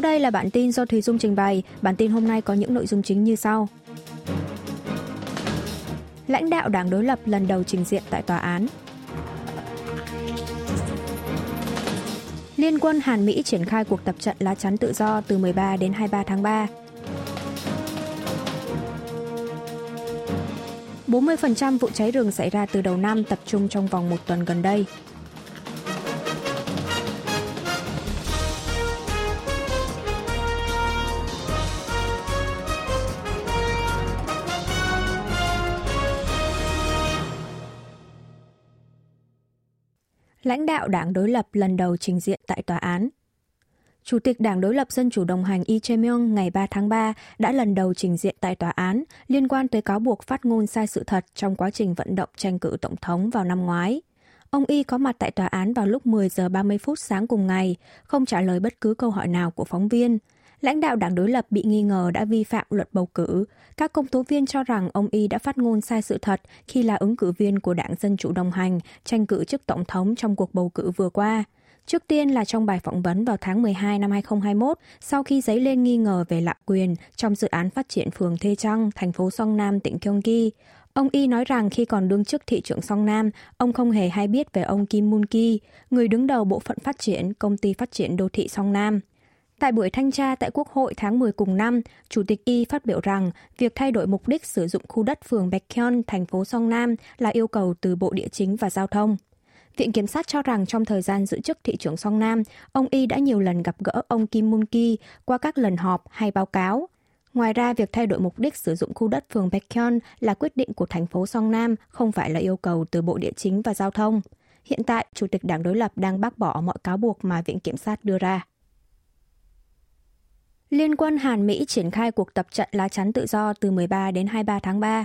Sau đây là bản tin do Thùy Dung trình bày. Bản tin hôm nay có những nội dung chính như sau. Lãnh đạo đảng đối lập lần đầu trình diện tại tòa án. Liên quân Hàn Mỹ triển khai cuộc tập trận lá chắn tự do từ 13 đến 23 tháng 3. 40% vụ cháy rừng xảy ra từ đầu năm tập trung trong vòng một tuần gần đây. Lãnh đạo đảng đối lập lần đầu trình diện tại tòa án. Chủ tịch Đảng đối lập Dân chủ đồng hành Lee Jae-myung ngày 3 tháng 3 đã lần đầu trình diện tại tòa án liên quan tới cáo buộc phát ngôn sai sự thật trong quá trình vận động tranh cử tổng thống vào năm ngoái. Ông Y có mặt tại tòa án vào lúc 10 giờ 30 phút sáng cùng ngày, không trả lời bất cứ câu hỏi nào của phóng viên. Lãnh đạo đảng đối lập bị nghi ngờ đã vi phạm luật bầu cử. Các công tố viên cho rằng ông Y đã phát ngôn sai sự thật khi là ứng cử viên của đảng Dân Chủ đồng hành, tranh cử chức tổng thống trong cuộc bầu cử vừa qua. Trước tiên là trong bài phỏng vấn vào tháng 12 năm 2021, sau khi giấy lên nghi ngờ về lạm quyền trong dự án phát triển phường Thê Trăng, thành phố Song Nam, tỉnh Gyeonggi. Ông Y nói rằng khi còn đương chức thị trưởng Song Nam, ông không hề hay biết về ông Kim Moon Ki, người đứng đầu bộ phận phát triển công ty phát triển đô thị Song Nam. Tại buổi thanh tra tại Quốc hội tháng 10 cùng năm, Chủ tịch Y phát biểu rằng việc thay đổi mục đích sử dụng khu đất phường Bạch Baekhyun, thành phố Song Nam là yêu cầu từ Bộ Địa chính và Giao thông. Viện Kiểm sát cho rằng trong thời gian giữ chức thị trưởng Song Nam, ông Y đã nhiều lần gặp gỡ ông Kim Moon Ki qua các lần họp hay báo cáo. Ngoài ra, việc thay đổi mục đích sử dụng khu đất phường Baekhyun là quyết định của thành phố Song Nam, không phải là yêu cầu từ Bộ Địa chính và Giao thông. Hiện tại, Chủ tịch Đảng đối lập đang bác bỏ mọi cáo buộc mà Viện Kiểm sát đưa ra. Liên quân Hàn Mỹ triển khai cuộc tập trận lá chắn tự do từ 13 đến 23 tháng 3.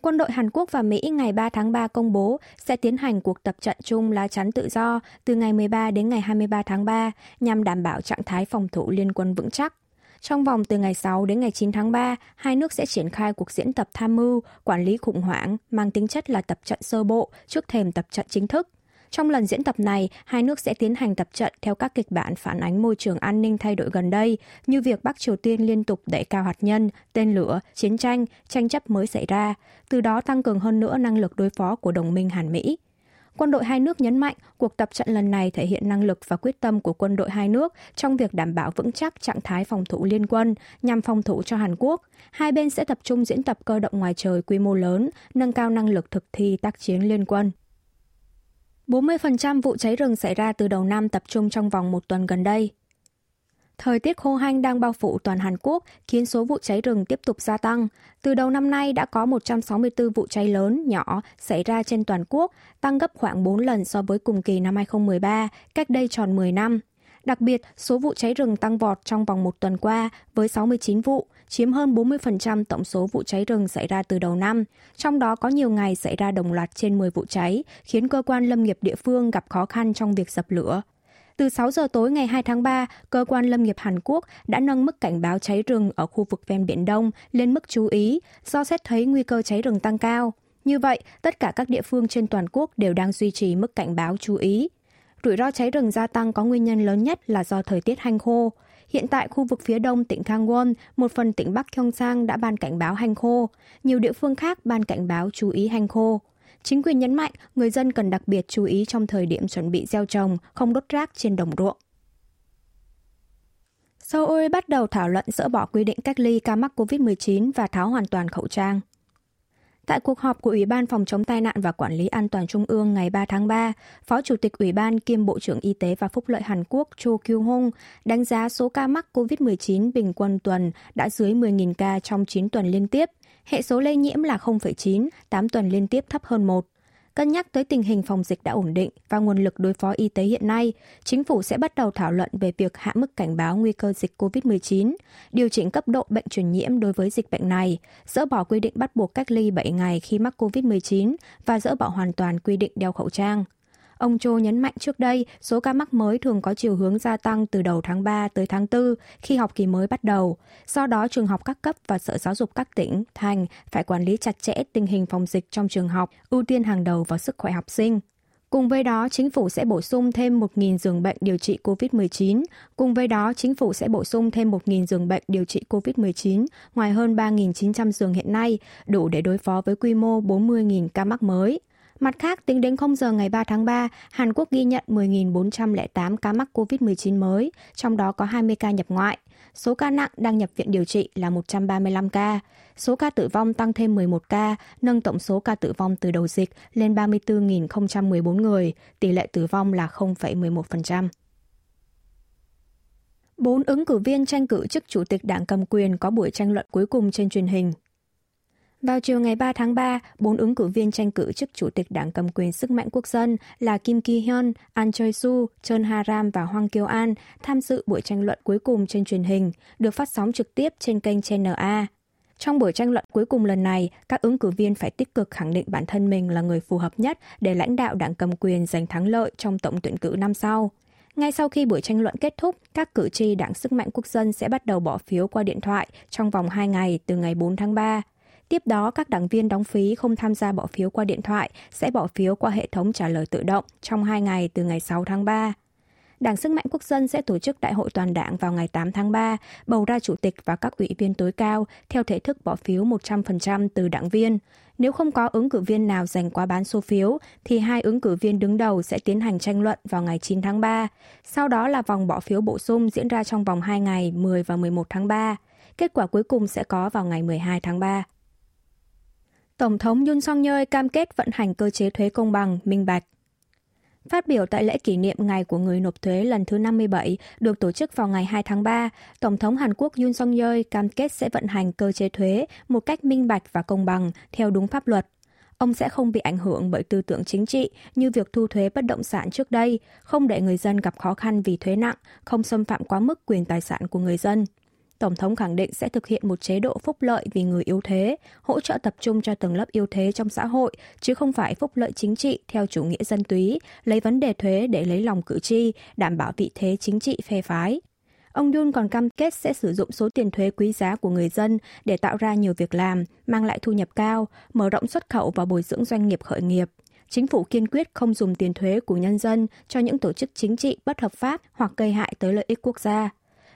Quân đội Hàn Quốc và Mỹ ngày 3 tháng 3 công bố sẽ tiến hành cuộc tập trận chung lá chắn tự do từ ngày 13 đến ngày 23 tháng 3 nhằm đảm bảo trạng thái phòng thủ liên quân vững chắc. Trong vòng từ ngày 6 đến ngày 9 tháng 3, hai nước sẽ triển khai cuộc diễn tập tham mưu, quản lý khủng hoảng mang tính chất là tập trận sơ bộ trước thềm tập trận chính thức. Trong lần diễn tập này, hai nước sẽ tiến hành tập trận theo các kịch bản phản ánh môi trường an ninh thay đổi gần đây, như việc Bắc Triều Tiên liên tục đẩy cao hạt nhân, tên lửa, chiến tranh, tranh chấp mới xảy ra, từ đó tăng cường hơn nữa năng lực đối phó của đồng minh Hàn Mỹ. Quân đội hai nước nhấn mạnh cuộc tập trận lần này thể hiện năng lực và quyết tâm của quân đội hai nước trong việc đảm bảo vững chắc trạng thái phòng thủ liên quân nhằm phòng thủ cho Hàn Quốc. Hai bên sẽ tập trung diễn tập cơ động ngoài trời quy mô lớn, nâng cao năng lực thực thi tác chiến liên quân. 40% vụ cháy rừng xảy ra từ đầu năm tập trung trong vòng một tuần gần đây. Thời tiết khô hanh đang bao phủ toàn Hàn Quốc khiến số vụ cháy rừng tiếp tục gia tăng. Từ đầu năm nay đã có 164 vụ cháy lớn, nhỏ xảy ra trên toàn quốc, tăng gấp khoảng 4 lần so với cùng kỳ năm 2013, cách đây tròn 10 năm. Đặc biệt, số vụ cháy rừng tăng vọt trong vòng một tuần qua với 69 vụ, chiếm hơn 40% tổng số vụ cháy rừng xảy ra từ đầu năm. Trong đó có nhiều ngày xảy ra đồng loạt trên 10 vụ cháy, khiến cơ quan lâm nghiệp địa phương gặp khó khăn trong việc dập lửa. Từ 6 giờ tối ngày 2 tháng 3, cơ quan lâm nghiệp Hàn Quốc đã nâng mức cảnh báo cháy rừng ở khu vực ven Biển Đông lên mức chú ý do xét thấy nguy cơ cháy rừng tăng cao. Như vậy, tất cả các địa phương trên toàn quốc đều đang duy trì mức cảnh báo chú ý. Rủi ro cháy rừng gia tăng có nguyên nhân lớn nhất là do thời tiết hanh khô. Hiện tại khu vực phía đông tỉnh Kangwon, một phần tỉnh Bắc Gyeongsang đã ban cảnh báo hanh khô. Nhiều địa phương khác ban cảnh báo chú ý hanh khô. Chính quyền nhấn mạnh người dân cần đặc biệt chú ý trong thời điểm chuẩn bị gieo trồng, không đốt rác trên đồng ruộng. Seoul bắt đầu thảo luận dỡ bỏ quy định cách ly ca mắc COVID-19 và tháo hoàn toàn khẩu trang. Tại cuộc họp của Ủy ban Phòng chống tai nạn và Quản lý An toàn Trung ương ngày 3 tháng 3, Phó Chủ tịch Ủy ban kiêm Bộ trưởng Y tế và Phúc lợi Hàn Quốc Cho Kyu-hong đánh giá số ca mắc COVID-19 bình quân tuần đã dưới 10.000 ca trong 9 tuần liên tiếp. Hệ số lây nhiễm là 0,9, 8 tuần liên tiếp thấp hơn 1. Cân nhắc tới tình hình phòng dịch đã ổn định và nguồn lực đối phó y tế hiện nay, chính phủ sẽ bắt đầu thảo luận về việc hạ mức cảnh báo nguy cơ dịch COVID-19, điều chỉnh cấp độ bệnh truyền nhiễm đối với dịch bệnh này, dỡ bỏ quy định bắt buộc cách ly 7 ngày khi mắc COVID-19 và dỡ bỏ hoàn toàn quy định đeo khẩu trang. Ông Cho nhấn mạnh trước đây, số ca mắc mới thường có chiều hướng gia tăng từ đầu tháng 3 tới tháng 4 khi học kỳ mới bắt đầu. Do đó, trường học các cấp và Sở Giáo dục các tỉnh, thành phải quản lý chặt chẽ tình hình phòng dịch trong trường học, ưu tiên hàng đầu vào sức khỏe học sinh. Cùng với đó, chính phủ sẽ bổ sung thêm 1.000 giường bệnh điều trị COVID-19. Cùng với đó, chính phủ sẽ bổ sung thêm 1.000 giường bệnh điều trị COVID-19, ngoài hơn 3.900 giường hiện nay, đủ để đối phó với quy mô 40.000 ca mắc mới. Mặt khác, tính đến 0 giờ ngày 3 tháng 3, Hàn Quốc ghi nhận 10.408 ca mắc COVID-19 mới, trong đó có 20 ca nhập ngoại. Số ca nặng đang nhập viện điều trị là 135 ca. Số ca tử vong tăng thêm 11 ca, nâng tổng số ca tử vong từ đầu dịch lên 34.014 người, tỷ lệ tử vong là 0,11%. Bốn ứng cử viên tranh cử chức chủ tịch đảng cầm quyền có buổi tranh luận cuối cùng trên truyền hình. Vào chiều ngày 3 tháng 3, bốn ứng cử viên tranh cử chức chủ tịch đảng cầm quyền sức mạnh quốc dân là Kim Ki-hyun, An Choi-su, Chun Ha-ram và Hoàng Kiều An tham dự buổi tranh luận cuối cùng trên truyền hình, được phát sóng trực tiếp trên kênh CNA. Trong buổi tranh luận cuối cùng lần này, các ứng cử viên phải tích cực khẳng định bản thân mình là người phù hợp nhất để lãnh đạo đảng cầm quyền giành thắng lợi trong tổng tuyển cử năm sau. Ngay sau khi buổi tranh luận kết thúc, các cử tri Đảng Sức mạnh Quốc dân sẽ bắt đầu bỏ phiếu qua điện thoại trong vòng 2 ngày từ ngày 4 tháng 3. Tiếp đó, các đảng viên đóng phí không tham gia bỏ phiếu qua điện thoại sẽ bỏ phiếu qua hệ thống trả lời tự động trong 2 ngày từ ngày 6 tháng 3. Đảng Sức mạnh Quốc dân sẽ tổ chức đại hội toàn đảng vào ngày 8 tháng 3, bầu ra chủ tịch và các ủy viên tối cao theo thể thức bỏ phiếu 100% từ đảng viên. Nếu không có ứng cử viên nào giành quá bán số phiếu, thì hai ứng cử viên đứng đầu sẽ tiến hành tranh luận vào ngày 9 tháng 3. Sau đó là vòng bỏ phiếu bổ sung diễn ra trong vòng 2 ngày 10 và 11 tháng 3. Kết quả cuối cùng sẽ có vào ngày 12 tháng 3. Tổng thống Yun song yeol cam kết vận hành cơ chế thuế công bằng, minh bạch. Phát biểu tại lễ kỷ niệm Ngày của người nộp thuế lần thứ 57 được tổ chức vào ngày 2 tháng 3, Tổng thống Hàn Quốc Yoon song yeol cam kết sẽ vận hành cơ chế thuế một cách minh bạch và công bằng theo đúng pháp luật. Ông sẽ không bị ảnh hưởng bởi tư tưởng chính trị như việc thu thuế bất động sản trước đây, không để người dân gặp khó khăn vì thuế nặng, không xâm phạm quá mức quyền tài sản của người dân. Tổng thống khẳng định sẽ thực hiện một chế độ phúc lợi vì người yếu thế, hỗ trợ tập trung cho tầng lớp yếu thế trong xã hội, chứ không phải phúc lợi chính trị theo chủ nghĩa dân túy, lấy vấn đề thuế để lấy lòng cử tri, đảm bảo vị thế chính trị phe phái. Ông Yun còn cam kết sẽ sử dụng số tiền thuế quý giá của người dân để tạo ra nhiều việc làm, mang lại thu nhập cao, mở rộng xuất khẩu và bồi dưỡng doanh nghiệp khởi nghiệp. Chính phủ kiên quyết không dùng tiền thuế của nhân dân cho những tổ chức chính trị bất hợp pháp hoặc gây hại tới lợi ích quốc gia.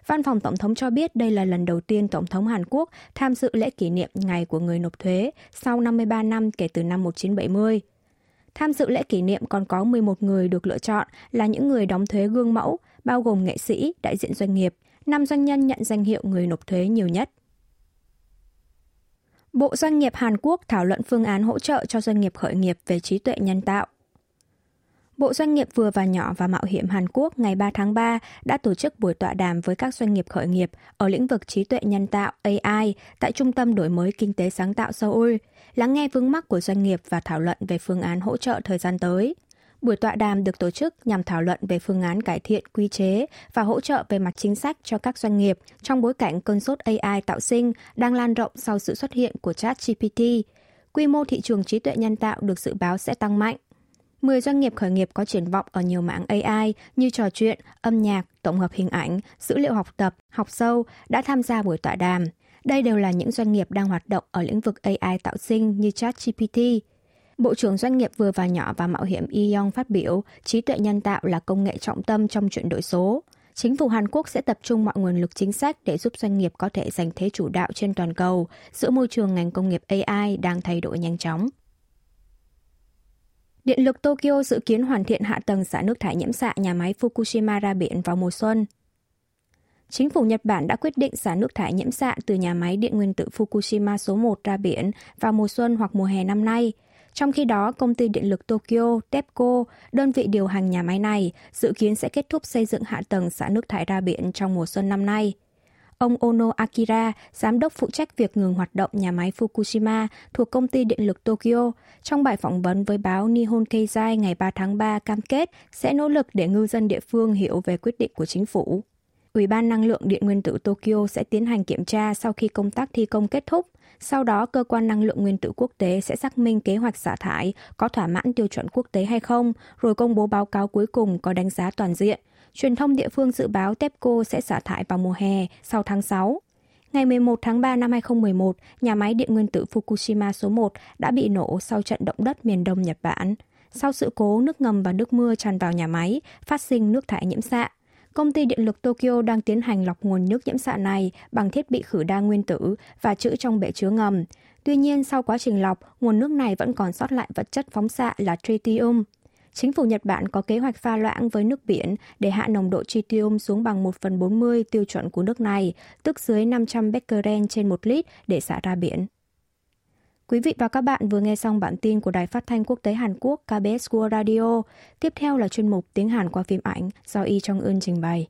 Văn phòng Tổng thống cho biết đây là lần đầu tiên Tổng thống Hàn Quốc tham dự lễ kỷ niệm Ngày của người nộp thuế sau 53 năm kể từ năm 1970. Tham dự lễ kỷ niệm còn có 11 người được lựa chọn là những người đóng thuế gương mẫu, bao gồm nghệ sĩ, đại diện doanh nghiệp, năm doanh nhân nhận danh hiệu người nộp thuế nhiều nhất. Bộ Doanh nghiệp Hàn Quốc thảo luận phương án hỗ trợ cho doanh nghiệp khởi nghiệp về trí tuệ nhân tạo. Bộ Doanh nghiệp vừa và nhỏ và mạo hiểm Hàn Quốc ngày 3 tháng 3 đã tổ chức buổi tọa đàm với các doanh nghiệp khởi nghiệp ở lĩnh vực trí tuệ nhân tạo AI tại Trung tâm Đổi mới Kinh tế Sáng tạo Seoul, lắng nghe vướng mắc của doanh nghiệp và thảo luận về phương án hỗ trợ thời gian tới. Buổi tọa đàm được tổ chức nhằm thảo luận về phương án cải thiện quy chế và hỗ trợ về mặt chính sách cho các doanh nghiệp trong bối cảnh cơn sốt AI tạo sinh đang lan rộng sau sự xuất hiện của ChatGPT. Quy mô thị trường trí tuệ nhân tạo được dự báo sẽ tăng mạnh 10 doanh nghiệp khởi nghiệp có triển vọng ở nhiều mảng AI như trò chuyện, âm nhạc, tổng hợp hình ảnh, dữ liệu học tập, học sâu đã tham gia buổi tọa đàm. Đây đều là những doanh nghiệp đang hoạt động ở lĩnh vực AI tạo sinh như ChatGPT. Bộ trưởng Doanh nghiệp vừa và nhỏ và mạo hiểm Yong phát biểu, trí tuệ nhân tạo là công nghệ trọng tâm trong chuyển đổi số. Chính phủ Hàn Quốc sẽ tập trung mọi nguồn lực chính sách để giúp doanh nghiệp có thể giành thế chủ đạo trên toàn cầu giữa môi trường ngành công nghiệp AI đang thay đổi nhanh chóng. Điện lực Tokyo dự kiến hoàn thiện hạ tầng xả nước thải nhiễm xạ nhà máy Fukushima ra biển vào mùa xuân. Chính phủ Nhật Bản đã quyết định xả nước thải nhiễm xạ từ nhà máy điện nguyên tử Fukushima số 1 ra biển vào mùa xuân hoặc mùa hè năm nay. Trong khi đó, công ty điện lực Tokyo, TEPCO, đơn vị điều hành nhà máy này, dự kiến sẽ kết thúc xây dựng hạ tầng xả nước thải ra biển trong mùa xuân năm nay. Ông Ono Akira, giám đốc phụ trách việc ngừng hoạt động nhà máy Fukushima thuộc công ty điện lực Tokyo, trong bài phỏng vấn với báo Nihon Keizai ngày 3 tháng 3 cam kết sẽ nỗ lực để ngư dân địa phương hiểu về quyết định của chính phủ. Ủy ban năng lượng điện nguyên tử Tokyo sẽ tiến hành kiểm tra sau khi công tác thi công kết thúc. Sau đó, cơ quan năng lượng nguyên tử quốc tế sẽ xác minh kế hoạch xả thải có thỏa mãn tiêu chuẩn quốc tế hay không, rồi công bố báo cáo cuối cùng có đánh giá toàn diện – Truyền thông địa phương dự báo TEPCO sẽ xả thải vào mùa hè sau tháng 6. Ngày 11 tháng 3 năm 2011, nhà máy điện nguyên tử Fukushima số 1 đã bị nổ sau trận động đất miền đông Nhật Bản. sau sự cố nước ngầm và nước mưa tràn vào nhà máy, phát sinh nước thải nhiễm xạ. Công ty điện lực Tokyo đang tiến hành lọc nguồn nước nhiễm xạ này bằng thiết bị khử đa nguyên tử và trữ trong bể chứa ngầm. Tuy nhiên, sau quá trình lọc, nguồn nước này vẫn còn sót lại vật chất phóng xạ là tritium. Chính phủ Nhật Bản có kế hoạch pha loãng với nước biển để hạ nồng độ tritium xuống bằng 1 phần 40 tiêu chuẩn của nước này, tức dưới 500 becquerel trên 1 lít để xả ra biển. Quý vị và các bạn vừa nghe xong bản tin của Đài Phát thanh Quốc tế Hàn Quốc KBS World Radio. Tiếp theo là chuyên mục Tiếng Hàn qua phim ảnh do Y Trong Eun trình bày.